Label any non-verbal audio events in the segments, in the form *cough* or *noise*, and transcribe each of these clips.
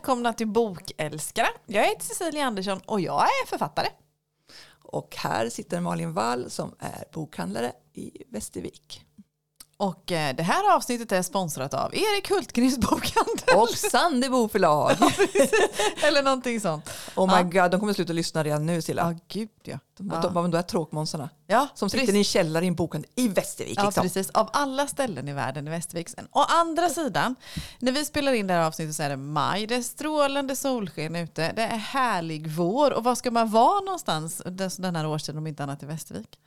välkomna till Bokälskare. Jag heter Cecilia Andersson och jag är författare. Och här sitter Malin Wall som är bokhandlare i Västervik. Och eh, det här avsnittet är sponsrat av Erik Hultgrens bokhandel. Och Sandebo förlag. Eller någonting sånt. Oh my Ja. god, de kommer sluta lyssna redan nu Silla. Ja, gud ja. De, Ja. de, de, de är tråkmånsarna. Ja, Som sitter i en källare i en bokhandel i Västervik. Ja, liksom. precis. Av alla ställen i världen i Västervik. Å andra sidan, när vi spelar in det här avsnittet så är det maj. Det är strålande solsken ute. Det är härlig vår. Och var ska man vara någonstans den den här årstiden om inte annat i Västervik?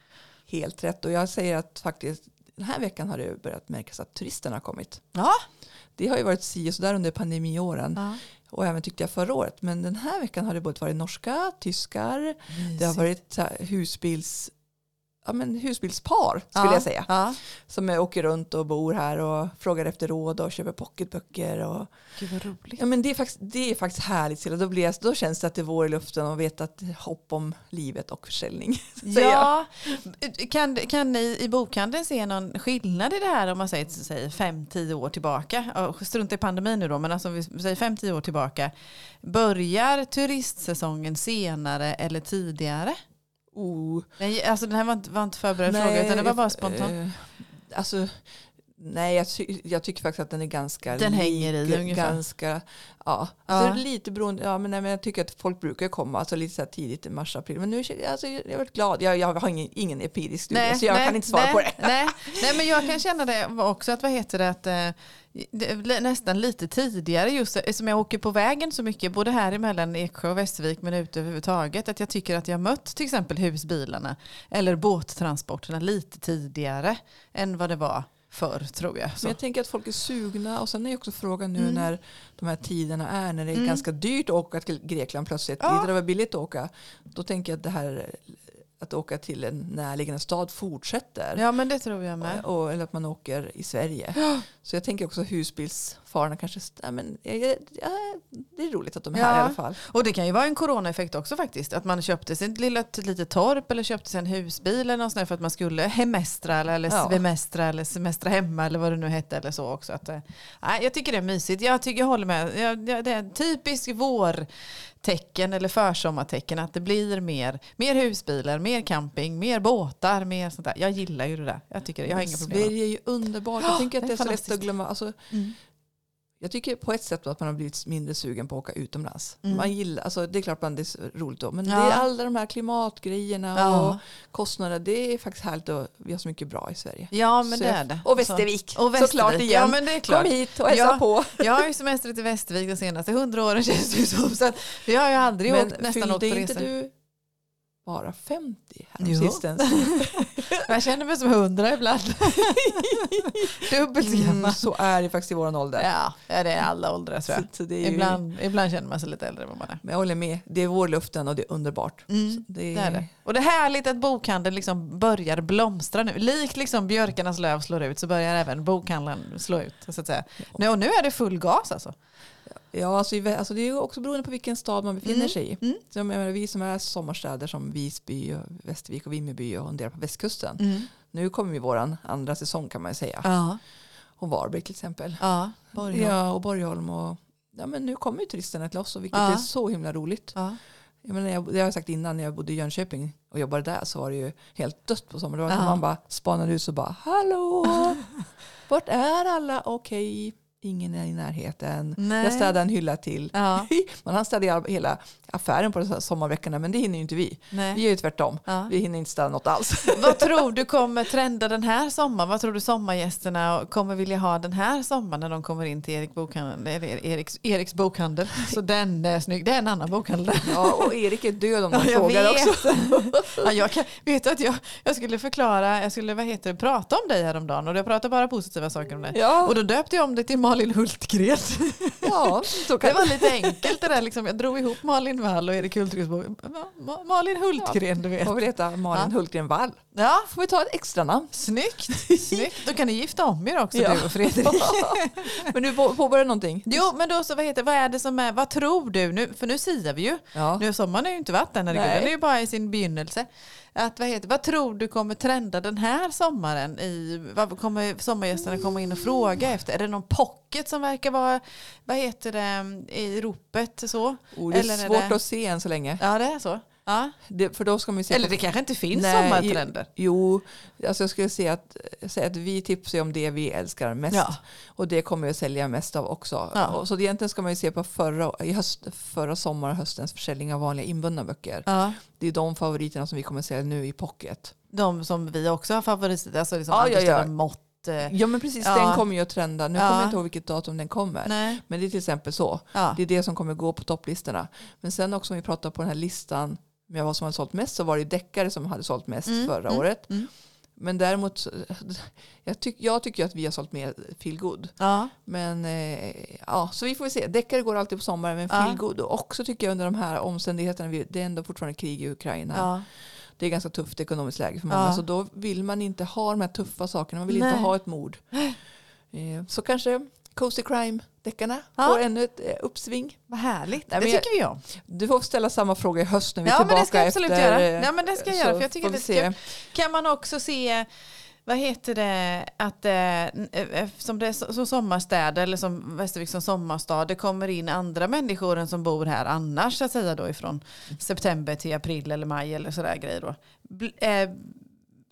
Helt rätt. Och jag säger att faktiskt den här veckan har det börjat märkas att turisterna har kommit. Ja. Det har ju varit si och sådär under pandemiåren. ja. Och även tyckte jag förra året. Men den här veckan har det både varit norska, tyskar, det har varit husbils, ja, men husbilspar skulle ja. jag säga. Ja. Som åker runt och bor här och frågar efter råd och köper pocketböcker. Och, Gud vad roligt. ja, men det, är faktiskt, det är faktiskt härligt. Då, blir jag, då känns det att det är vår i luften och vet att hopp om livet och försäljning. *laughs* säger jag. Ja, kan, kan ni i bokhandeln se någon skillnad i det här om man säger, säger fem, tio år tillbaka? Ja, Strunt i pandemin nu då, men alltså om vi säger fem, tio år tillbaka. Börjar turistsäsongen senare eller tidigare? Oh, Nej, alltså den här var inte, var inte förberedd nej, fråga utan det var bara spontant. eh, alltså, nej, jag, ty- jag tycker faktiskt att den är ganska Den hänger i ungefär. Ganska, ja. Alltså, Ja. Lite beroende, ja, men, nej, men jag tycker att folk brukar komma alltså, lite så tidigt i mars, april. Men nu jag, alltså, jag är väldigt glad. Jag, jag har ingen, ingen empirisk studie så jag kan inte svara nej, på det. *laughs* Nej, nej, men jag kan känna det också att vad heter det att eh, det nästan lite tidigare just som jag åker på vägen så mycket både här emellan Eksjö och Västervik men ute överhuvudtaget att jag tycker att jag mött till exempel husbilarna eller båttransporterna lite tidigare än vad det var förr tror jag. Så. Men jag tänker att folk är sugna och sen är också frågan nu Mm. när de här tiderna är när det är Mm. ganska dyrt att åka till Grekland plötsligt. Ja. Det var billigt att åka. Då tänker jag att det här att åka till en närliggande stad fortsätter. Ja men det tror jag med. Och, eller att man åker i Sverige. Så jag tänker också husbilsfararna kanske, ja, men, ja, ja, det är roligt att de är här Ja. i alla fall. Och det kan ju vara en coronaeffekt också faktiskt. Att man köpte sig ett litet, litet torp eller köpte sig en husbil eller något sånt för att man skulle hemestra eller, eller Ja. svemestra eller semestra hemma eller vad det nu hette eller så också. Att, nej, jag tycker det är mysigt. Jag, tycker, jag håller med. Jag, det är en typisk vårtecken eller försommartecken att det blir mer, mer husbilar, mer camping, mer båtar, mer sånt där. Jag gillar ju det där. Jag, tycker, jag har inga problem. Sverige är ju underbart. Jag *gasps* tänker att det det är så lätt att glömma. Alltså. Mm. Jag tycker på ett sätt att man har blivit mindre sugen på att åka utomlands. Mm. Man gillar, alltså det är klart att det är roligt då, men Ja. det är alla de här klimatgrejerna Ja. och kostnader. Det är faktiskt härligt och vi har så mycket bra i Sverige. Ja men Så det är det. Och Västervik, och Västervik. såklart igen. Ja men det är klart. Kom hit och hälsa Ja. på. Jag har ju semestrat i Västervik de senaste hundra åren *laughs* känns det som. Så att vi har ju aldrig Men åkt, nästan åkt på inte resor. du bara 50 Jo. häromsistens? *laughs* Jag känner mig som hundra ibland. *laughs* Dubbelt så gammal. Mm, så är det faktiskt i vår ålder. Ja, det är alla åldrar tror jag. Så, så ju, Ibland, ibland känner man sig lite äldre än vad man är. Men jag håller med, det är vår luften och det är underbart. Mm, det, Det är det. Och det är härligt att bokhandeln liksom börjar blomstra nu. Likt liksom björkarnas löv slår ut så börjar även bokhandeln slå ut. Så att säga. Nu, och nu är det full gas alltså. Ja, alltså, alltså det är ju också beroende på vilken stad man befinner Mm, sig i. mm. Så jag menar, vi som är sommarstäder som Visby, och Västervik och Vimmerby och en del på västkusten. Mm. Nu kommer ju våran andra säsong kan man ju säga. Ja, Och Varberg till exempel. ja. Borgholm. Ja, och Borgholm. Och, ja, men nu kommer ju turisterna till oss och vilket Ja. är så himla roligt. Ja. Jag, menar, jag, det har jag sagt innan när jag bodde i Jönköping och jobbade där så var det ju helt dött på sommaren. Det var som Ja. man bara spanade ut och bara hallå, *laughs* vart är alla? Okej, ingen är i närheten. Nej. Jag städade en hylla till. Ja, *laughs* Man han städade hela affären på sommarveckorna men det hinner ju inte vi. nej. Vi gör ju tvärtom. Ja. Vi hinner inte städa något alls. *laughs* Vad tror du kommer trenda den här sommaren? Vad tror du sommargästerna kommer vilja ha den här sommaren när de kommer in till Erik bokhandel, eller Eriks, Eriks bokhandel? Så den är snygg. Det är en annan bokhandel. Ja, och Erik är död om de Ja, frågar vet. också. Ja, jag kan, vet att jag, jag skulle förklara, jag skulle vad heter det, prata om dig häromdagen och jag pratar bara positiva saker om dig. Ja, Och då döpte jag om dig till Malin Hultgren. ja så kan Det var lite enkelt det där. Liksom. Jag drog ihop Malin Wall och Erik Hultgrens Ma- Malin Hultgren du vet. Får väl heta Malin Ja. Hultgren Wall. Ja, Får vi ta ett extra namn? snyggt. *laughs* snyggt. Då kan ni gifta om er också Ja. du och Fredrik. *laughs* Men du på- påbörjar någonting? Jo, men då så, vad, heter, vad är det som är, vad tror du nu, för nu siar vi ju. Ja. Nu sommaren har ju inte varit än, herregud. Den är ju bara i sin begynnelse. Att, vad, heter, vad tror du kommer trenda den här sommaren? I, vad kommer sommargästerna komma in och fråga efter? Är det någon pocket som verkar vara, vad heter det, i ropet så? Oh, det är Eller är svårt det- att se än så länge. Ja, det är så. Ja. Det, för då ska man se Eller det kanske inte finns Nej, sommartrender. Jo, alltså jag skulle säga att, säga att vi tipsar om det vi älskar mest. Ja. Och det kommer vi att sälja mest av också. Ja. Och så egentligen ska man ju se på förra, höst, förra sommar och höstens försäljning av vanliga inbundna böcker. Ja. Det är de favoriterna som vi kommer att sälja nu i pocket. De som vi också har favoriter, alltså liksom Ja, ja, Anders ja. ja, mått. eh, Ja men precis, Ja. den kommer ju att trenda. Nu Ja. kommer jag inte ihåg vilket datum den kommer. Nej. Men det är till exempel så. Ja. Det är det som kommer gå på topplistorna. Men sen också om vi pratar på den här listan med vad som har sålt mest så var det deckare som hade sålt mest Mm, förra mm, året. mm. Men däremot, *laughs* jag, tyck, jag tycker att vi har sålt mer feelgood. Ja. Men eh, ja, så vi får se. Deckare går alltid på sommaren, men Ja. feelgood. Också tycker jag under de här omständigheterna, vi- det är ändå fortfarande krig i Ukraina. Ja. Det är ganska tufft ekonomiskt läge för många. Så då vill man inte ha de här tuffa sakerna. Man vill Nej. inte ha ett mord. Eh, så kanske Cozy Crime-deckarna Ja. får ännu ett eh, uppsving. Vad härligt, Nej, det tycker vi om. Du får ställa samma fråga i höst när vi är Ja, men tillbaka det ska jag absolut efter. göra. eh, Ja, men det ska jag göra, för jag tycker det är se. Kan man också se, vad heter det, att eh, eftersom det är så- som sommarstäder eller som Västervik som sommarstad, det kommer in andra människor än som bor här annars så att säga då ifrån september till april eller maj eller sådär grejer då. Bl- eh,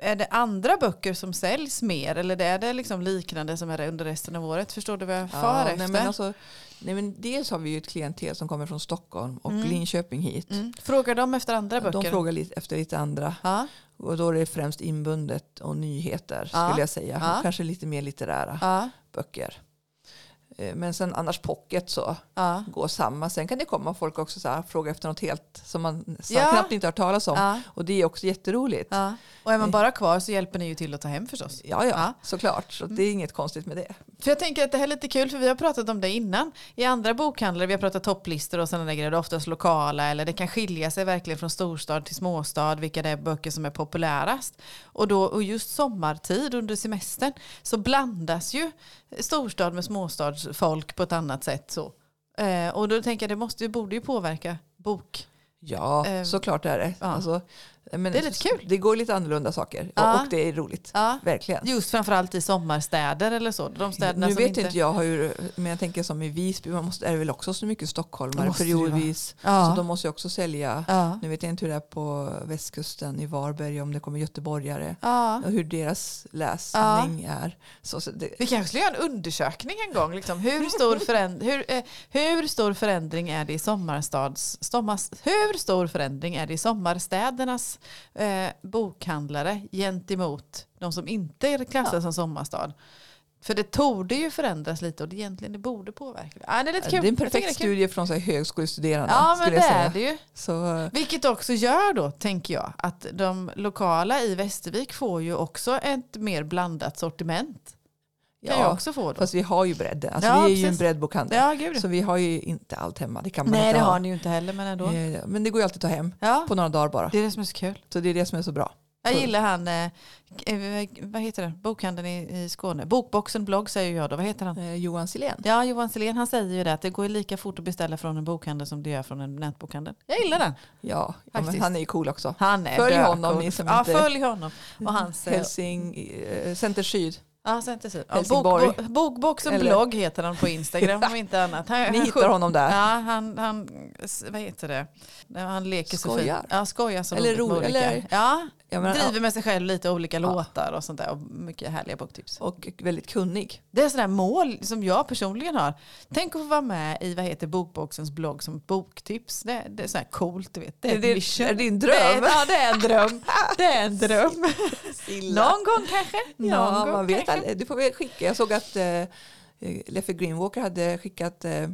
är det andra böcker som säljs mer eller är det liksom liknande som är under resten av året? Förstår du vad jag far Ja, efter? nej, men alltså, nej, men dels har vi ju ett klientel som kommer från Stockholm och Mm. Linköping hit. mm. Frågar de efter andra böcker? De frågar lite efter lite andra. Ja, Och då är det främst inbundet och nyheter Ja. skulle jag säga. Ja. Kanske lite mer litterära böcker. Eh, Men sen annars pocket så ja. går samma. Sen kan det komma folk också så här, fråga efter något helt som man Ja. knappt inte har hört talas om. ja. Och det är också jätteroligt. Och är man bara kvar så hjälper ni ju till att ta hem förstås. ja, Ja. såklart. Så det är inget konstigt med det. För jag tänker att det här är lite kul för vi har pratat om det innan. I andra bokhandlar, vi har pratat topplistor och sådana där grejer, det är oftast lokala eller det kan skilja sig verkligen från storstad till småstad, vilka det är böcker som är populärast. Och, då, och just sommartid under semestern så blandas ju storstad med småstadsfolk på ett annat sätt. Så. Eh, och då tänker jag det måste, borde ju påverka bok. Ja, Eh, såklart är det. ja. Alltså, men Det är lite kul. Det går lite annorlunda saker. Ja. Och, och det är roligt. Ja. Verkligen. Just framförallt i sommarstäder eller så. De städerna nu vet inte... jag hur, men jag tänker som i Visby, man måste, är det väl också så mycket stockholmare periodvis. Ja. Så de måste ju också sälja. Ja. Nu vet jag inte hur det är på västkusten i Varberg, om det kommer göteborgare. Och hur deras läsning är. Så, så det, Vi kanske skulle göra en undersökning en gång. Liksom. Hur, stor föränd- hur, eh, hur stor förändring är det i sommarstads, sommars, hur stor förändring är det i sommarstädernas eh, bokhandlare gentemot de som inte är klassade som sommarstad? För det torde ju förändras lite och det egentligen det borde påverka. det. Ja, det är lite det kul. är en perfekt det är studie från så här, högskolestuderande. Ja, men det är det ju. Så, Vilket också gör då, tänker jag, att de lokala i Västervik får ju också ett mer blandat sortiment. Kan jag ja, också få då. fast vi har ju bredden. Alltså, Ja, vi är ju en precis. breddbokhandel. Ja, gud. Så vi har ju inte allt hemma. Det kan man Nej, inte det ha. har ni ju inte heller, men ändå. Eh, Men det går ju alltid att ta hem Ja, på några dagar bara. det är det som är så kul. Så det är det som är så bra. Jag Cool. gillar han, eh, eh, vad heter det, bokhandeln i, i Skåne. Bokboxen blogg säger jag då, vad heter han? Eh, Johan Silén. Ja, Johan Selén han säger ju det att det går lika fort att beställa från en bokhandel som det gör från en nätbokhandel. Jag gillar den. Ja, ja han är ju cool också. Han är Följ honom, ni som Ja, inte- följ honom. Och hans... eh, Helsing, eh, Center Syd. Ja, Center Syd. Ja, Helsingborg. bok, bo- bokboxen Eller- blogg heter han på Instagram *laughs* om inte annat. Han, Ni han hittar honom där. Ja, han, han, vad heter det? Han leker så Skojar. fint. Ja, skojar så Eller roligt eller- Ja, Jag menar, driver med sig själv lite olika Ja. låtar och sånt där och mycket härliga boktips. Och väldigt kunnig. Det är sådana mål som jag personligen har. Tänk att få vara med i vad heter Bokboxens blogg som boktips. Det, det är så här coolt, du vet. Det är, Är det- är det din Det dröm? är, ja, det är en dröm. Det är en *laughs* dröm. Någon gång kanske. Någon Ja, gång man vet kanske. Du får väl skicka. Jag såg att eh, Leffe Greenwalker hade skickat eh,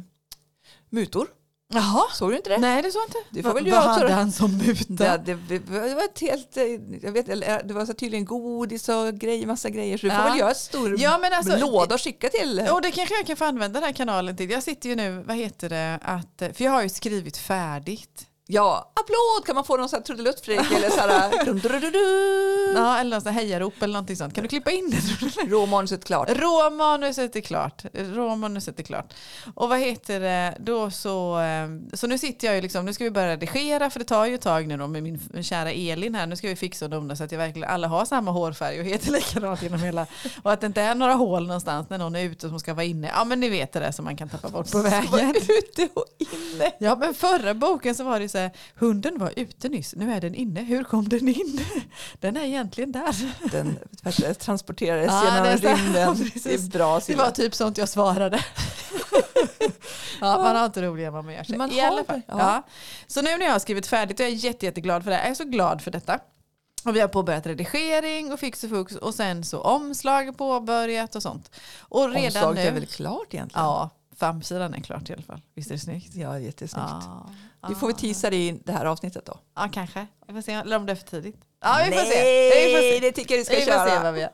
mutor. Jaha. Såg du inte det? Nej, det så inte. Det får väl Vad jag hade han som muta? Det, det, det var ett helt, eh, jag vet, eller, det var så tydligen godis och grejer, massa grejer. Så du får Ja. väl göra ett stor Ja, men alltså- låda och skicka till. Och det kanske jag kan få använda den här kanalen till. Jag sitter ju nu, vad heter det, att, för jag har ju skrivit färdigt Ja, applåd! Kan man få någon sån här trudelutt Fredrik? Eller så här, *laughs* dum, dum, dum, dum. Ja, eller något sånt här hejarop eller någonting sånt. Kan du klippa in det? *laughs* Råmanuset klart. Råmanuset är klart. Råmanuset är klart. Och vad heter det då så, eh, så nu sitter jag ju liksom, nu ska vi börja redigera för det tar ju ett tag nu då med min kära Elin här. Nu ska vi fixa och dona så att jag verkligen alla har samma hårfärg och heter *laughs* likadant genom hela och att det inte är några hål någonstans när någon är ute som ska vara inne. Ja men ni vet det där som man kan tappa bort på vägen. Ute och inne. Ja men förra boken så var det så här, hunden var ute nyss, nu är den inne, hur kom den in? *laughs* Den är egentligen där. Den transporterades *laughs* Ja, genom rymden. *laughs* Det är bra Det var typ sånt jag svarade. ja, man har inte roligare än vad man gör sig. Man I alla fall. ja. Ja. Så nu när jag har skrivit färdigt och jag är jätte, jätteglad för det. Jag är så glad för detta. Och vi har påbörjat redigering och fix och fux och sen så omslag påbörjat och sånt. Och redan Omslaget nu. är väl klart egentligen? Ja, framsidan är klart i alla fall. Visst är det snyggt? Ja, jättesnyggt. Ja. Vi får väl teasa det i det här avsnittet då. Ja, kanske. Vi får se eller om det är för tidigt. Ja, vi får se. Vi får se. det tycker jag du ska Vi får se köra. vad vi gör.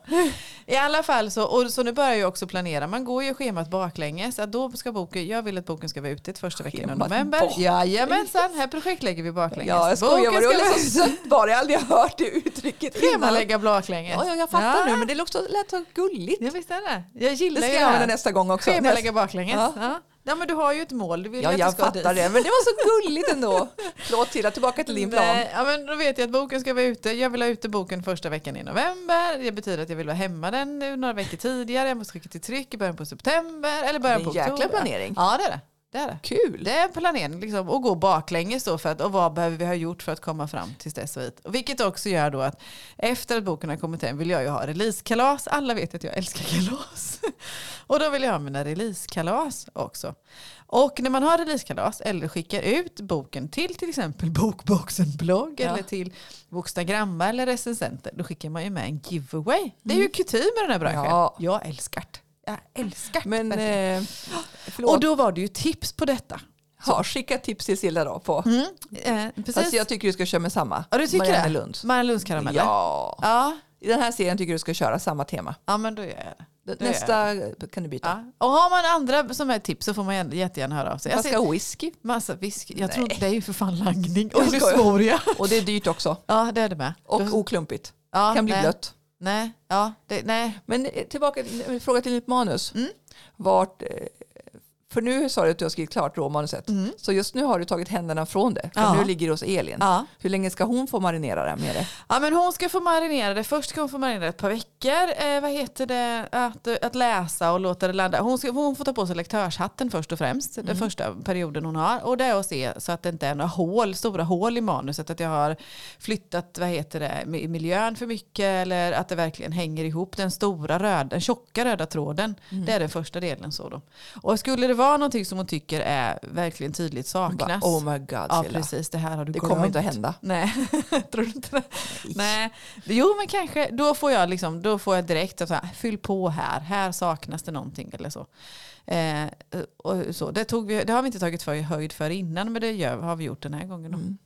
I alla fall så, och så nu börjar jag också planera. Man går ju schemat baklänges. Att då ska boken, jag vill att boken ska vara ute första veckan i november. Jajamensan, här projektlägger vi baklänges. Ja, jag skojar. Boken Det ska var vara så sött bara. Jag har aldrig hört det uttrycket innan. Schemalägga baklänges. Ja, ja, jag fattar ja. nu, men det låter så, lät så gulligt. Ja, visst är det. Jag Det gillar ska ju jag det använda nästa gång också. Schemalägga baklänges. Ja. Ja. Ja. men du har ju ett mål. Du vill Ja, att jag det ska fattar dit. det, men det var så *laughs* gulligt ändå. Förlåt Tilla, tillbaka till din plan. Nej, ja, men då vet jag att boken ska vara ute. Jag vill ha ute boken första veckan i november. Det betyder att jag vill vara hemma den nu några veckor tidigare. Jag måste skicka till tryck i början på september. Eller Det början är på en jäkla oktober. planering. Ja, det är det. Det, är det. Kul. Det är planering liksom, att gå baklänges då för att, och vad behöver vi ha gjort för att komma fram till dess och hit. Vilket också gör då att efter att boken har kommit hem vill jag ju ha releasekalas. Alla vet att jag älskar kalas. *laughs* och då vill jag ha mina releasekalas också. Och när man har releasekalas eller skickar ut boken till till exempel Bokboxen-blogg Ja. eller till Bokstagramma eller recensenter, då skickar man ju med en giveaway. Det är ju kutym med den här branschen. Ja. Jag älskar det. Jag älskar. Men eh, *gasps* och då var det ju tips på detta. ja, skicka tips till Silla då. På. Mm, eh, precis. Alltså jag tycker du ska köra med samma. ja, du tycker Marianne det? Lund. Marianne Lunds karameller? Ja. ja. I den här serien tycker du ska köra samma tema. Ja, men då gör jag det. Då Nästa kan du byta. Ja. Och har man andra som är tips så får man gärna- jättegärna höra av sig. Ska ser whisky. massa whisky. Jag tror det är ju för fan langning. Och. Och det är dyrt också. Ja, det är det med. Och Då- oklumpigt. ja, Kan bli nej, blött. Nej, ja, det, nej. Men eh, tillbaka till fråga till ditt manus. Mm. Vart, eh, för nu sa du att du har skrivit klart råmanuset. Mm. Så just nu har du tagit händerna från det. För Ja. nu ligger det hos Elin. Ja. Hur länge ska hon få marinera det med det? Ja men hon ska få marinera det. Först ska hon få marinera det ett par veckor. Eh, vad heter det? Att, att läsa och låta det ladda. Hon, ska, hon får ta på sig lektörshatten först och främst. Den första perioden hon har. Och det är att se så att det inte är några hål, stora hål i manuset. Att jag har flyttat vad heter det, mi- miljön för mycket. Eller att det verkligen hänger ihop. Den stora röda, den tjocka röda tråden. Det är den första delen. Så då. Och skulle det vara någonting som hon tycker är verkligen tydligt saknas. Bara, oh my god ja precis, det här har du Det kommer inte att hända. Nej, *laughs* tror du inte det? Nej, jo men kanske, då får jag, liksom, då får jag direkt att så här, fyll på här, här saknas det någonting eller så. Eh, och så. Det, tog vi, det har vi inte tagit för höjd för innan men det gör, har vi gjort den här gången. Mm.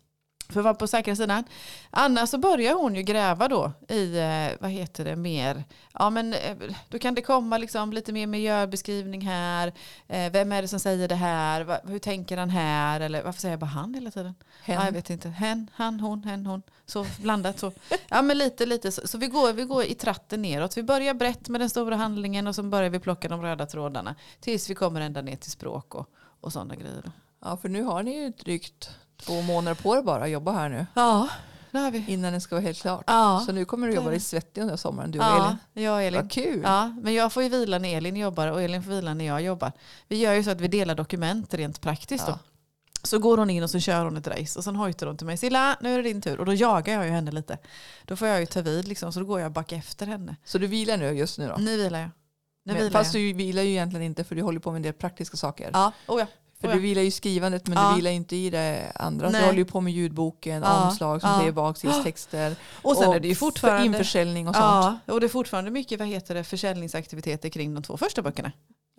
För att vara på säkra sidan. Annars så börjar hon ju gräva då i, eh, vad heter det, mer, ja men eh, då kan det komma liksom lite mer miljöbeskrivning här. Eh, vem är det som säger det här? Hur tänker han här? Eller varför säger jag bara han hela tiden? Hen. Ja, jag vet inte. Hen, han, hon, hen, hon. Så blandat så. Ja men lite, lite så. Så vi går, vi går i tratten neråt. Vi börjar brett med den stora handlingen och så börjar vi plocka de röda trådarna. Tills vi kommer ända ner till språk och, och sådana grejer. Ja, för nu har ni ju drygt två månader på er bara att jobba här nu. Ja, det har vi. Innan det ska vara helt klart. Ja. Så nu kommer du jobba dig svettig under sommaren, du och Ja, Elin. jag och Elin. Vad kul. Ja, men jag får ju vila när Elin jobbar och Elin får vila när jag jobbar. Vi gör ju så att vi delar dokument rent praktiskt Ja. då. Så går hon in och så kör hon ett race och sen hojtar hon till mig. Silla, nu är det din tur. Och då jagar jag ju henne lite. Då får jag ju ta vid liksom, så då går jag bak efter henne. Så du vilar nu just nu då? Nu vilar jag. Nu Men, vilar fast jag. du vilar ju egentligen inte för du håller på med en del praktiska saker. Ja, oh ja. För oh du ja. vilar ju skrivandet men Ja. du vilar inte i det andra. Nej. Du håller ju på med ljudboken, Ja. omslag som Ja. säger baksidestexter. *gasps* Och sen är det ju fortfarande... införsäljning och sånt. Ja, och det är fortfarande mycket vad heter det, försäljningsaktiviteter kring de två första böckerna.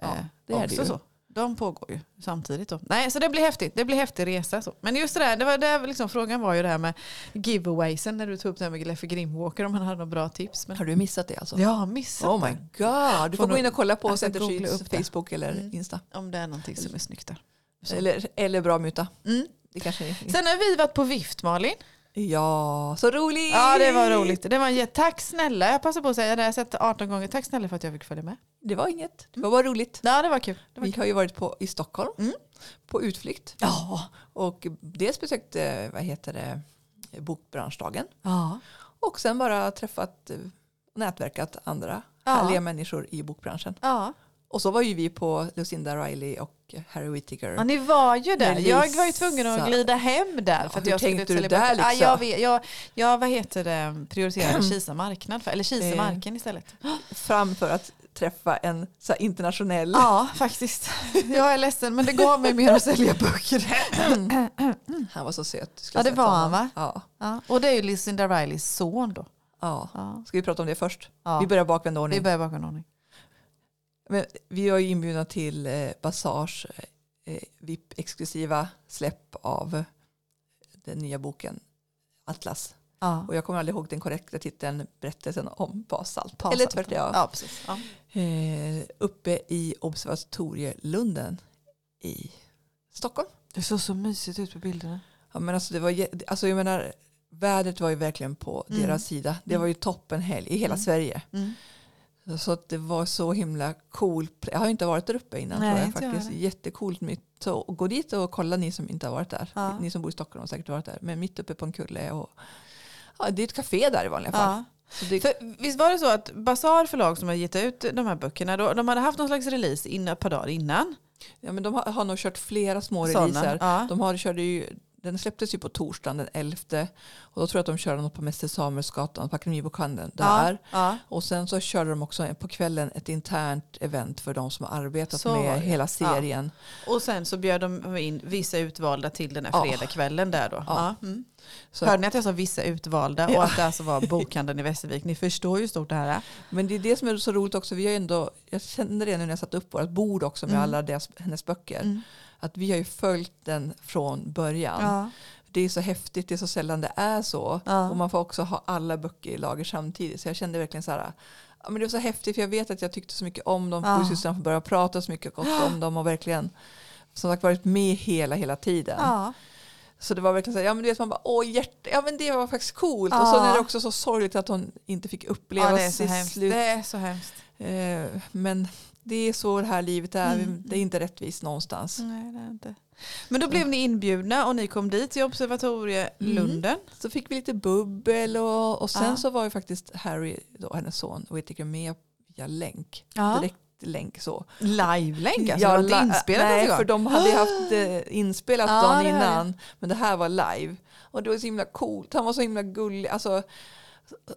Ja, Eh, det är det ju. Så. De pågår ju samtidigt. Då. Nej, så det blir häftigt. Det blir häftig resa. Så. Men just det där, det var, det var liksom, frågan var ju det här med giveawaysen när du tog upp det här med Gleffe Grimwalker om han hade några bra tips. Men Har du missat det alltså? har missat Oh my god. Du får gå in och kolla på det. Facebook eller Mm. Insta. Om det är någonting som är snyggt där. Så. Eller, eller bra muta. Mm. det kanske Sen har vi varit på vift Malin. Ja, så roligt! Ja det var roligt. Det var en, tack snälla, jag passar på att säga det, jag har sett det 18 gånger. Tack snälla för att jag fick följa med. Det var inget, det var bara roligt. Ja det var kul. Det var Vi kul. har ju varit på, i Stockholm Mm. på utflykt Ja. och dels besökt eh, vad heter det, bokbranschdagen Ja. och sen bara träffat eh, nätverkat andra Ja. härliga människor i bokbranschen. Ja. Och så var ju vi på Lucinda Riley och Harry Whittaker. ja, ni var ju där. Men Jag var ju tvungen att glida hem där. För att hur jag skulle tänkte ut du där, liksom? jag, vet, jag, jag, vad heter det, prioriterade *clears throat* Kisa marknad, för, eller Kisa Eh. marken istället. *gasps* Fram för att träffa en så internationell Ja, faktiskt. *laughs* Jag är ledsen, men det gav mig mer att sälja böcker. *clears throat* Han var så söt. Skulle Ja, det var han, va? Ja. Ja, och det är ju Lucinda Rileys son då. ja. Ja. Ska vi prata om det först? Ja. Vi börjar bakvända ordning. Vi börjar bakom ordning. Men vi var ju inbjudna till eh, Basars eh, VIP-exklusiva släpp av den nya boken Atlas. Ja. Och jag kommer aldrig ihåg den korrekta titeln, berättelsen om Basalt. Basalt. Eller tvärtom. Ja. Ja, precis. Ja. Eh, uppe i Observatorielunden i Stockholm. Det såg så mysigt ut på bilderna. Ja, men alltså det var, alltså jag menar, vädret var ju verkligen på Mm. deras sida. Det var ju toppen helg i hela Mm. Sverige. Mm. Så att det var så himla cool. Jag har inte varit där uppe innan. Nej, tror jag, jag faktiskt. heller. Jättecoolt. Så gå dit och kolla ni som inte har varit där. Ja. Ni som bor i Stockholm har säkert varit där. Men mitt uppe på en kulle. Och, ja, det är ett café där i vanliga fall. Ja. Så det, För, visst var det så att Bazar förlag som har gett ut de här böckerna, då, de hade haft någon slags release ett par dagar innan? ja, men de har, har nog kört flera små Såna, releaser. ja. De har, körde ju, den släpptes ju på torsdagen den 11. Och då tror jag att de körde något på Mäster Samuelsgatan på Akademibokhandeln där. Ja. Och sen så körde de också på kvällen ett internt event för de som har arbetat Så med hela serien. Och sen så bjöd de in vissa utvalda till den här Ja. fredagskvällen där då. Ja. Mm. Så, Hörde ni att jag sa vissa utvalda och att det alltså var bokhandeln i Västervik? Ni förstår ju hur stort det här är. Men det är det som är så roligt också. Vi har ändå, jag kände det nu när jag satte upp vårt bord också med Mm. alla deras, hennes böcker. Mm. Att vi har ju följt den från början. Ja. Det är så häftigt, det är så sällan det är så. Ja. Och man får också ha alla böcker i lager samtidigt. Så jag kände verkligen så här, men det var så häftigt för jag vet att jag tyckte så mycket om dem. Ja. Systrarna får börja prata så mycket gott om dem och verkligen som sagt varit med hela, hela tiden. Ja. Så det var verkligen så här, ja men du vet man bara, åh hjärta, ja men det var faktiskt coolt. Ja. Och så är det också så sorgligt att hon inte fick uppleva ja, det är så sitt hemskt. slut. Det är så hemskt. Eh, men det är så det här livet är, Mm. det är inte rättvist någonstans. Nej, det är inte. Men då blev ni inbjudna och ni kom dit till Observatorielunden. Så fick vi lite bubbel och, och sen Ja. så var ju faktiskt Harry, då, hennes son, Whittaker med via länk. Ja. Direkt länk så. Live-länk alltså? det var inte inspelat Nej, för de hade *gasps* haft eh, inspelat Ja, dagen innan. Men det här var live. Och det var så himla coolt. Han var så himla gullig. Alltså,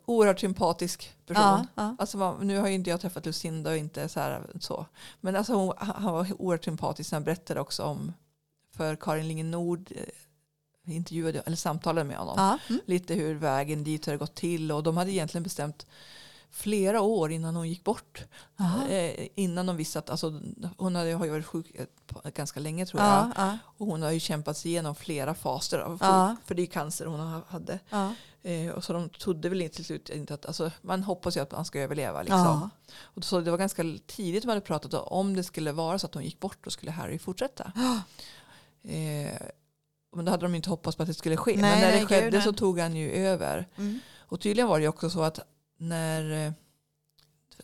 oerhört sympatisk person. Ja, ja. Alltså, nu har ju inte jag träffat Lucinda och inte så här så. Men alltså, hon, han var oerhört sympatisk. Han berättade också om, för Karin Lingen Nord eh, intervjuade, eller samtalade med honom. Ja. Mm. Lite hur vägen dit hade gått till. Och de hade egentligen bestämt flera år innan hon gick bort. Eh, innan de visste att, alltså, hon hade, har ju varit sjuk ganska länge tror jag. Ja, ja, Och hon har ju kämpat sig igenom flera faser av sjuk, för det är cancer hon ha- hade. Eh, och så de trodde väl inte till slut inte att, alltså, man hoppas ju att man ska överleva liksom. Ja. Och så det var ganska tidigt man hade pratat om, det skulle vara så att hon gick bort då skulle Harry fortsätta. *gasps* Eh, men då hade de inte hoppats på att det skulle ske. Nej, men när nej, det gud, skedde nej. så tog han ju över. Mm. Och tydligen var det ju också så att när eh,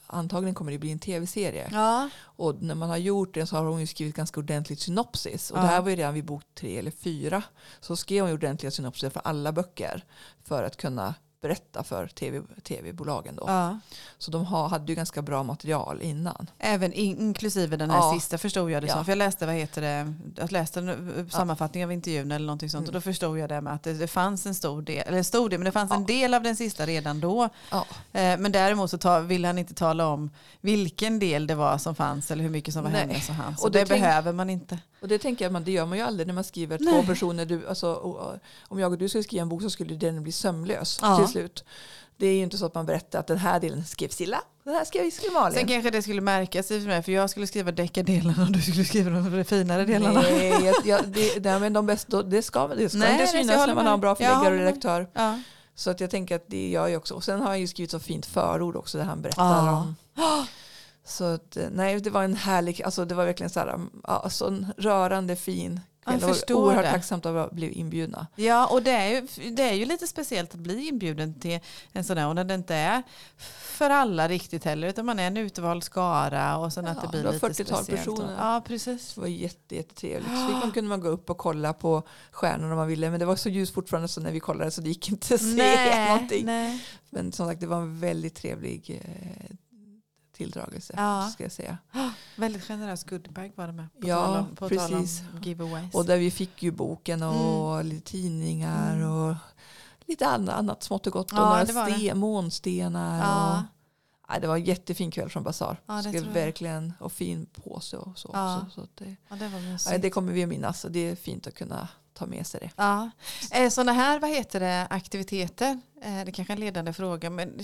antagligen kommer det bli en tv-serie. Ja. Och när man har gjort det så har hon ju skrivit ganska ordentligt synopsis. Och Ja. det här var ju redan vid bok tre eller fyra. Så skrev hon ju ordentliga synopsis för alla böcker. För att kunna berätta för TV, tv-bolagen då. Ja. Så de har, hade ju ganska bra material innan. Även in, inklusive den här Ja. sista förstod jag det som. Ja. För jag läste, vad heter det, jag läste en eh, sammanfattning av intervjun eller någonting sånt. Mm. Och då förstod jag det med att det, det fanns en stor del, eller stor del, men det fanns en del av den sista redan då. Eh, men däremot så ta, ville han inte tala om vilken del det var som fanns eller hur mycket som var Nej. hennes och hans. Och Och det det, tänk- behöver man inte. Och det tänker jag, man, det gör man ju aldrig när man skriver två Nej. personer. Du, alltså, och, om jag och du skulle skriva en bok så skulle den bli sömlös Ja. till slut. Det är ju inte så att man berättar att den här delen skrevs Silla, den här skrev skrev Malin. Sen kanske det skulle märkas i för mig, för jag skulle skriva deckardelen och du skulle skriva de finare delarna. Nej, jag, jag, det, nej, men de bästa, det ska, det ska Nej, inte jag synas när man med har en bra. Jag förläggare och håller med. redaktör. Ja. Så att jag tänker att det gör jag också. Och sen har han ju skrivit så fint förord också där han berättar Ja. om. Så att, eh, nej, det var en härlig, alltså det var verkligen så här, ja, så en rörande fin Jag det var förstår oerhört det. tacksamt att bli inbjudna. Ja, och det är, ju, det är ju lite speciellt att bli inbjuden till en sån där och när det inte är för alla riktigt heller utan man är en utvald skara och sen att Ja, det blir det lite 40-tal speciellt. personer. Ja, precis. Det var jätte, jättetrevligt. Så man, kunde man gå upp och kolla på stjärnorna om man ville. Men det var så ljust fortfarande så när vi kollade så det gick inte att se *laughs* någonting. nej. Men som sagt det var en väldigt trevlig eh, tilldragelse. Ja. Ska jag säga. Väldigt generös goodiebag var det med. På Ja, tal om, på tal om precis. giveaways. Och där vi fick ju boken och Mm. lite tidningar Mm. och lite annat, annat smått och gott. Och Ja, några det var det. ste, månstenar. Ja. Och, nej, det var en jättefin kväll från Basar. Ja, det verkligen, och fin påse och så. Ja. så att det, ja, det var mysigt. nej, det kommer vi att minnas och det är fint att kunna ta med sig det. Ja. Eh, Sådana här vad heter det, aktiviteter, eh, det kanske är en ledande fråga, men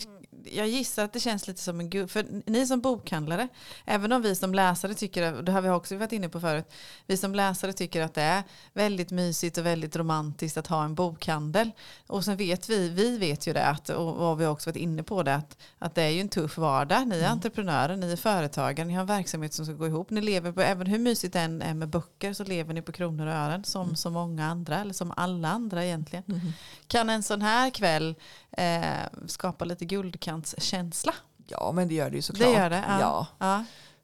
jag gissar att det känns lite som en gud. För ni som bokhandlare, även om vi som läsare tycker, det har vi också varit inne på förut, vi som läsare tycker att det är väldigt mysigt och väldigt romantiskt att ha en bokhandel. Och sen vet vi, vi vet ju det, att, och, och vi har också varit inne på det, att, att det är ju en tuff vardag. Ni är entreprenörer, ni är företagare, ni har en verksamhet som ska gå ihop. Ni lever på, även hur mysigt det än är med böcker så lever ni på kronor och ören som så många andra, eller som alla andra egentligen. Kan en sån här kväll eh, skapa lite guldkantskänsla? Ja men det gör det ju såklart. Det gör det? Ja. Ja, Ja.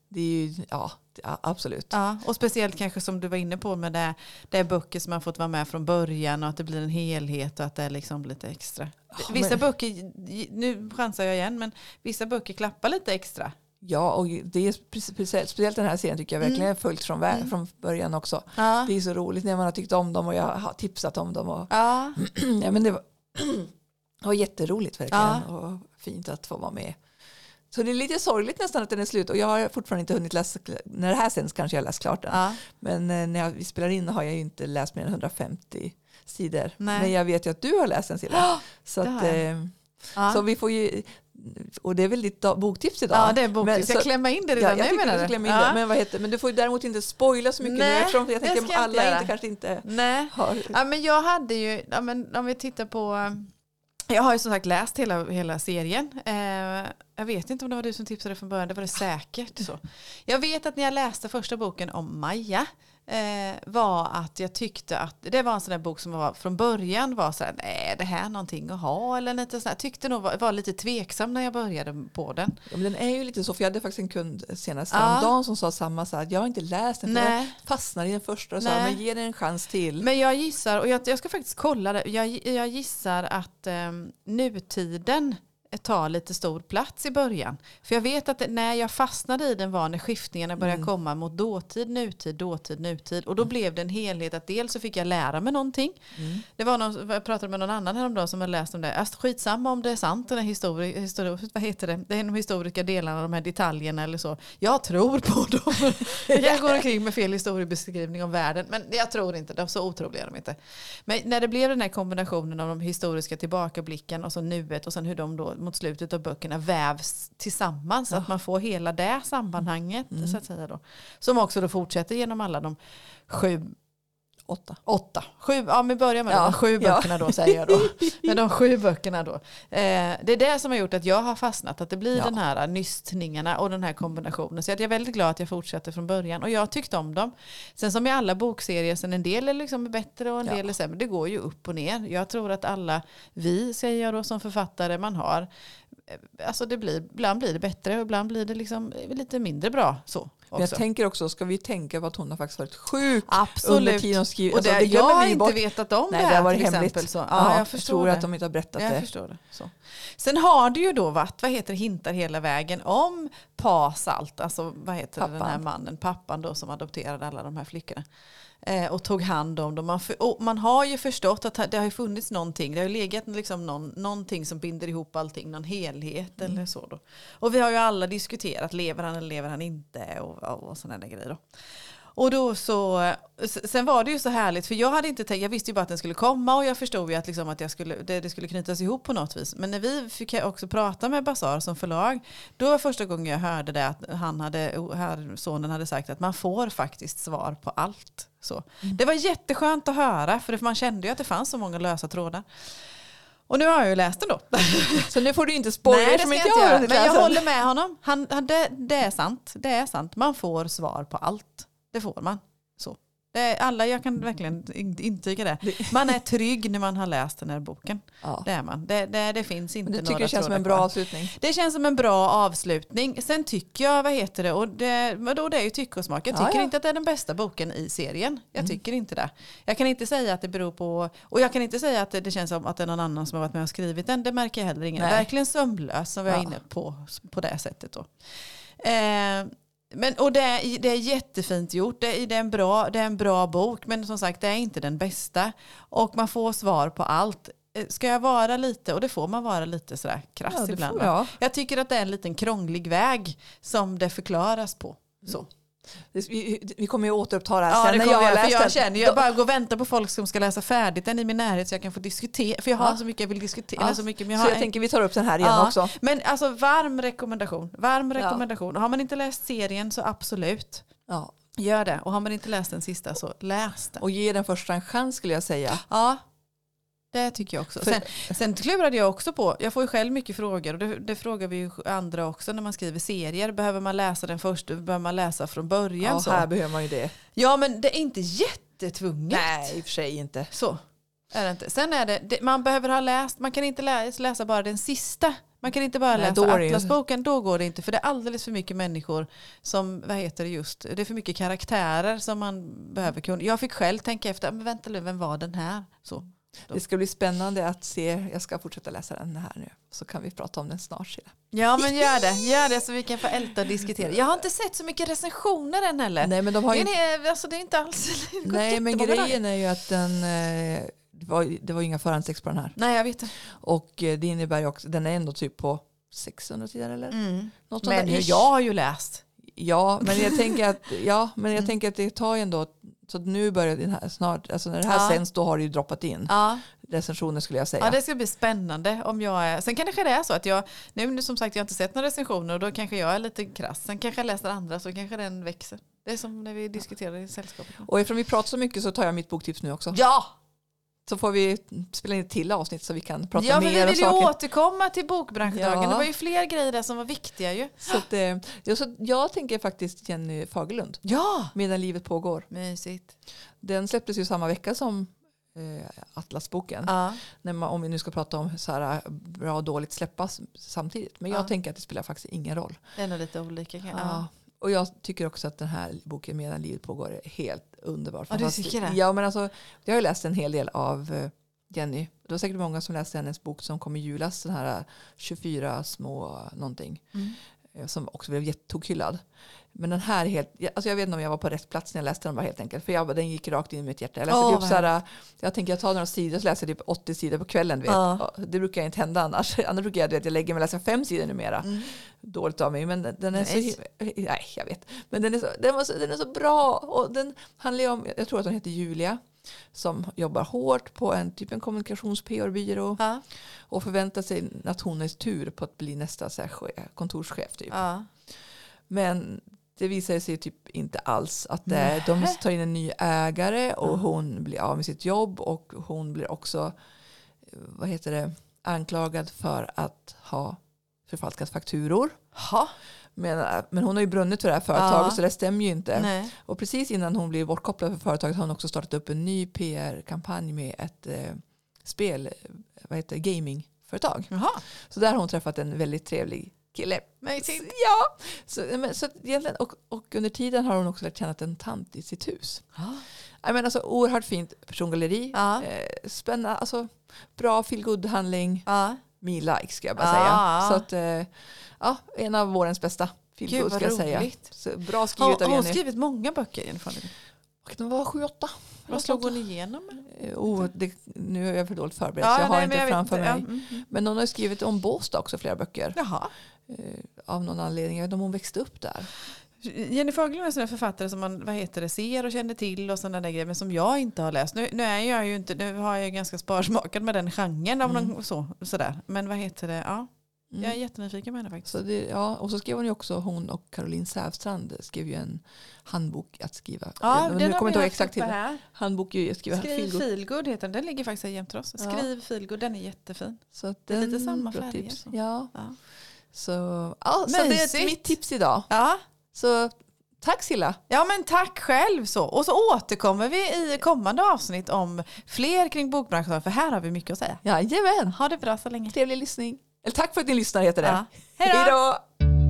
det är ju, ja, absolut. ja. Och speciellt kanske som du var inne på med det, det är böcker som har fått vara med från början och att det blir en helhet och att det är liksom lite extra. Vissa men- böcker, nu chansar jag igen, men vissa böcker klappar lite extra. Ja och det är spe- speciellt, speciellt den här serien tycker jag verkligen Mm. är följt från, vä- från början också. Ja. Det är så roligt när man har tyckt om dem och jag har tipsat om dem. Och, Ja. *clears throat* ja, men det, var, *clears throat* var jätteroligt verkligen Ja. och fint att få vara med. Så det är lite sorgligt nästan att den är slut och jag har fortfarande inte hunnit läsa, när det här sänds kanske jag har läst klart den. Ja. Men eh, när jag, vi spelar in har jag ju inte läst mer än 150 sidor. Nej. Men jag vet ju att du har läst den Silla. Så, det att, eh, Ja. så vi får ju, och det är väl ditt boktips idag. ja, det är bok. Men jag så- klämma in det Ja, redan jag nu menar du klämma in Ja. det. Men, vad heter, men du får ju däremot inte spoila så mycket Nej, nu eftersom jag tänker inte alla inte kanske inte Nej. har... Ja, men jag hade ju, ja, men om vi tittar på, jag har ju som sagt läst hela, hela serien. Eh, jag vet inte om det var du som tipsade från början, det var det säkert. Så. Jag vet att när jag läste första boken om Maja eh, var att jag tyckte att det var en sån där bok som var, från början var så här, nej det här är någonting att ha eller lite så här, tyckte nog var, var lite tveksam när jag började på den. Ja, men den är ju lite så, för jag hade faktiskt en kund senast Ja. häromdagen som sa samma, så här, jag har inte läst den, jag fastnade i den första och sa, Nej. men ge den en chans till. Men jag gissar, och jag, jag ska faktiskt kolla det, jag, jag gissar att eh, nutiden tar lite stor plats i början. För jag vet att när jag fastnade i den var när skiftningarna började Mm. komma mot dåtid, nutid, dåtid, nutid. Och då blev det en helhet att dels så fick jag lära mig någonting. Mm. Det var någon, jag pratade med någon annan häromdagen som hade läst om det. Alltså, skitsamma om det är sant, den här histori, histori, vad heter det? Det är de historiska delarna, de här detaljerna eller så. Jag tror på *laughs* dem. jag går omkring med fel historiebeskrivning om världen. Men jag tror inte, de är så otroliga är de inte. Men när det blev den här kombinationen av de historiska tillbakablicken och så nuet och sen hur de då mot slutet av böckerna vävs tillsammans. Att man får hela det sammanhanget så att säga då. Som också då fortsätter genom alla de sju Åtta. Åtta. Sju, ja men börja med Ja, de sju ja. böckerna då säger jag då. *laughs* Med de sju böckerna då. Eh, det är det som har gjort att jag har fastnat. Att det blir Ja. den här nystningarna och den här kombinationen. Så att jag är väldigt glad att jag fortsätter från början. Och jag har tyckt om dem. Sen som i alla bokserier, sen en del är liksom bättre och en Ja. del är sämre. Det går ju upp och ner. Jag tror att alla vi, säger jag då som författare, man har eh, Alltså det blir, ibland blir det bättre och ibland blir det liksom lite mindre bra. Så Men jag tänker också, ska vi tänka på att hon har faktiskt varit sjuk Absolut. under tiden hon skriver. Och det, Alltså, jag glömmer har inte bort. vetat om Nej, det det här varit till hemligt. exempel. Så, ja, Ja, jag förstår tror det. att de inte har berättat jag det. förstår det. Så. Sen har det ju då varit, vad heter det, hintar hela vägen om Pa Salt, alltså vad heter det, den här Pappan. mannen, pappan då som adopterade alla de här flickorna. Eh, och tog hand om dem. Man, för, man har ju förstått att det har funnits någonting. Det har ju legat liksom någon, någonting som binder ihop allting. Någon helhet Mm. eller så. Då. Och vi har ju alla diskuterat, lever han eller lever han inte? Och, och, och sådana där grejer. Då. Och då så, sen var det ju så härligt för jag hade inte tänkt, jag visste ju bara att den skulle komma och jag förstod ju att, liksom att jag skulle, det, det skulle knytas ihop på något vis. Men när vi fick också prata med Bazar som förlag, då var första gången jag hörde det att han hade, här, sonen hade sagt att man får faktiskt svar på allt. Så. Det var jätteskönt att höra för man kände ju att det fanns så många lösa trådar. Och nu har jag ju läst den då. Så nu får du inte spoila Nej, det som jag inte jag hunnit Men jag håller med honom. Han, han, det, det är sant. Det är sant. Man får svar på allt. Det får man. Så. Det alla, jag kan verkligen in- intyga det. Man är trygg när man har läst den här boken. Ja. Det är man. Det, det, det finns inte Men du några tycker det känns som en bra kvar. avslutning? Det känns som en bra avslutning. Sen tycker jag, vad heter det, och det, då det är ju tycke och smak. Jag Ja, tycker ja. Mm. inte att det är den bästa boken i serien. Jag tycker inte det. Jag kan inte säga att det beror på, och jag kan inte säga att det, känns som att det är någon annan som har varit med och skrivit den. Det märker jag heller ingen. Verkligen sömnlös som vi är Ja. inne på, på det sättet då. Eh, men, och det är, det är jättefint gjort, det är, det, är en bra, det är en bra bok, men som sagt det är inte den bästa. Och man får svar på allt. Eh, Ska jag vara lite, och det får man vara lite sådär krass Ja, ibland. jag. Jag tycker att det är en liten krånglig väg som det förklaras på. Så. Vi, vi kommer ju återuppta det här Ja, sen det när jag har jag, läst jag den. känner jag bara går och väntar på folk som ska läsa färdigt den i min närhet så jag kan få diskutera. För jag har Ja. så mycket jag vill diskutera. Ja, så mycket, men jag Så jag tänker vi tar upp den här igen Ja, också. Men alltså varm rekommendation. Varm rekommendation. Har man inte läst serien så absolut. Ja. Gör det. Och har man inte läst den sista så läs den. Och ge den första en chans skulle jag säga. Ja, det tycker jag också. Sen, sen klurade jag också på, jag får ju själv mycket frågor och det, det frågar vi ju andra också när man skriver serier. Behöver man läsa den först? Behöver man läsa från början? Ja, så? här behöver man ju det. ja men det är inte jättetvunget. Nej, i och för sig inte. Så är det inte. Sen är det, det, man behöver ha läst, man kan inte läsa, läsa bara den sista. Man kan inte bara Nej, läsa Atlasboken, då går det inte. För det är alldeles för mycket människor som, vad heter det just, det är för mycket karaktärer som man behöver kunna. Jag fick själv tänka efter, men vänta nu, vem var den här? Så. Det ska bli spännande att se. Jag ska fortsätta läsa den här nu. Så kan vi prata om den snart. Sedan. Ja men gör det, gör det så vi kan få älta och diskutera. Jag har inte sett så mycket recensioner än heller. Nej, men de har ju är, alltså, det är inte alls *laughs* Nej, men jättemånga dagar. grejen är ju att den, eh, det, var, det var ju inga förhandsex på den här. Nej jag vet det. Och eh, det innebär ju också, den är ändå typ på 600 sidor eller? Mm. Något Men jag har ju läst. Ja, men jag *laughs* tänker att, ja, men jag Mm. tänker att det tar ju ändå, så nu börjar den här snart, alltså när det här Ja. sänds då har det ju droppat in. Ja. Recensioner skulle jag säga. Ja det ska bli spännande om jag är, sen kanske det är så att jag, nu nu som sagt jag har inte sett några recensioner och då kanske jag är lite krass. Sen kanske jag läser andra så kanske den växer. Det är som när vi diskuterar i sällskapet. Och eftersom vi pratar så mycket så tar jag mitt boktips nu också. Ja! Så får vi spela in ett till avsnitt så vi kan prata Ja vi mer om vill ju saker. återkomma till bokbranschdagen. Ja. Det var ju fler grejer där som var viktiga ju. Så att, eh, ja, så jag tänker faktiskt Jenny Fagerlund, Ja! Medan livet pågår. Mysigt. Den släpptes ju samma vecka som eh, Atlasboken. Ja. När man, om vi nu ska prata om så här, eh, bra och dåligt släppas samtidigt. Men jag Ja. tänker att det spelar faktiskt ingen roll. Det är nog lite olika. Ja. Och jag tycker också att den här boken Medan livet pågår är helt underbar. Ja, du tycker det? Ja, men alltså, jag har ju läst en hel del av eh, Jenny. Det var säkert många som läste hennes bok som kom i julas. Den här eh, 24 små någonting. Mm. Eh, Som också blev jättetokhyllad. Men den här är helt, alltså jag vet inte om jag var på rätt plats när jag läste den bara helt enkelt. För jag, den gick rakt in i mitt hjärta. Jag läste Åh, typ vad så här, jag tänker jag tar några sidor så läser jag typ 80 sidor på kvällen. Vet. Ja, Det brukar inte hända annars. *laughs* Annars brukar jag, vet, jag lägger mig och läser fem sidor numera. Mm. Dåligt av mig. Men den- är så, Nej. hi- nej jag vet. Men den är så, den var så, den är så bra. Och den handlar om, jag tror att hon heter Julia. Som jobbar hårt på en typ en kommunikations-PR-byrå. Ja. Och förväntar sig är tur på att bli nästa kontorschef. Typ. Ja. Men det visar sig typ inte alls att det är, de tar in en ny ägare och hon blir av med sitt jobb och hon blir också vad heter det, anklagad för att ha förfalskat fakturor. Ha. Men, eh, men hon har ju brunnit för det här företaget Ja. så det stämmer ju inte. Nej. Och precis innan hon blir bortkopplad för företaget har hon också startat upp en ny PR-kampanj med ett eh, spel, eh, vad heter gamingföretag. Jaha. Så där har hon träffat en väldigt trevlig kille. Mysigt. Ja, så, men, så egentligen, och, och under tiden har hon också lärt känna en tant i sitt hus. Ja. Jag menar, alltså, oerhört fint persongalleri. Ja. Eh, spännande, alltså, bra feel handling Ja. Me like ska jag bara Ja. säga. Så att, eh, ja, en av vårens bästa vad ska jag säga. Så bra Har, skrivet har av hon Jenny. skrivit många böcker Jennifer? Och de var sju, åtta. Vad slog hon igenom? Eh, Oh, det, nu är jag för dåligt förberedd Ja, så jag har nej, men inte jag framför inte. mig. Ja, mm, mm. Men hon har skrivit om Båstad också flera böcker. Jaha. Eh, av någon anledning. Jag vet inte om hon växte upp där. Jenny Fagerlund är en författare som man vad heter det, ser och känner till och sådana där grejer men som jag inte har läst. Nu, nu, är jag ju inte, nu har jag ju ganska sparsmakad med den genren. Av Mm. så, sådär. Men vad heter det? Ja, Mm. jag är jättenyfiken på henne faktiskt. Så det, ja, och så skrev hon ju också, hon och Caroline Sävstrand skrev ju en handbok att skriva. Ja, Men den nu kommer inte ihåg exakt till. här. Handbok ju skriva Skriv feelgood. heter den. Den ligger faktiskt här jämte oss. Ja. Skriv feelgood, den är jättefin. Så att Det är lite den samma färger. Ja. Ja. Så, ja, så det är mitt tips idag. Ja, Så Tack Silla. Ja men tack själv så. Och så återkommer vi i kommande avsnitt om fler kring bokbranschen för här har vi mycket att säga. Jajamän. Ha det bra så länge. Trevlig lyssning. Eller tack för att ni lyssnar heter det. Ja. Hej då! Hej då!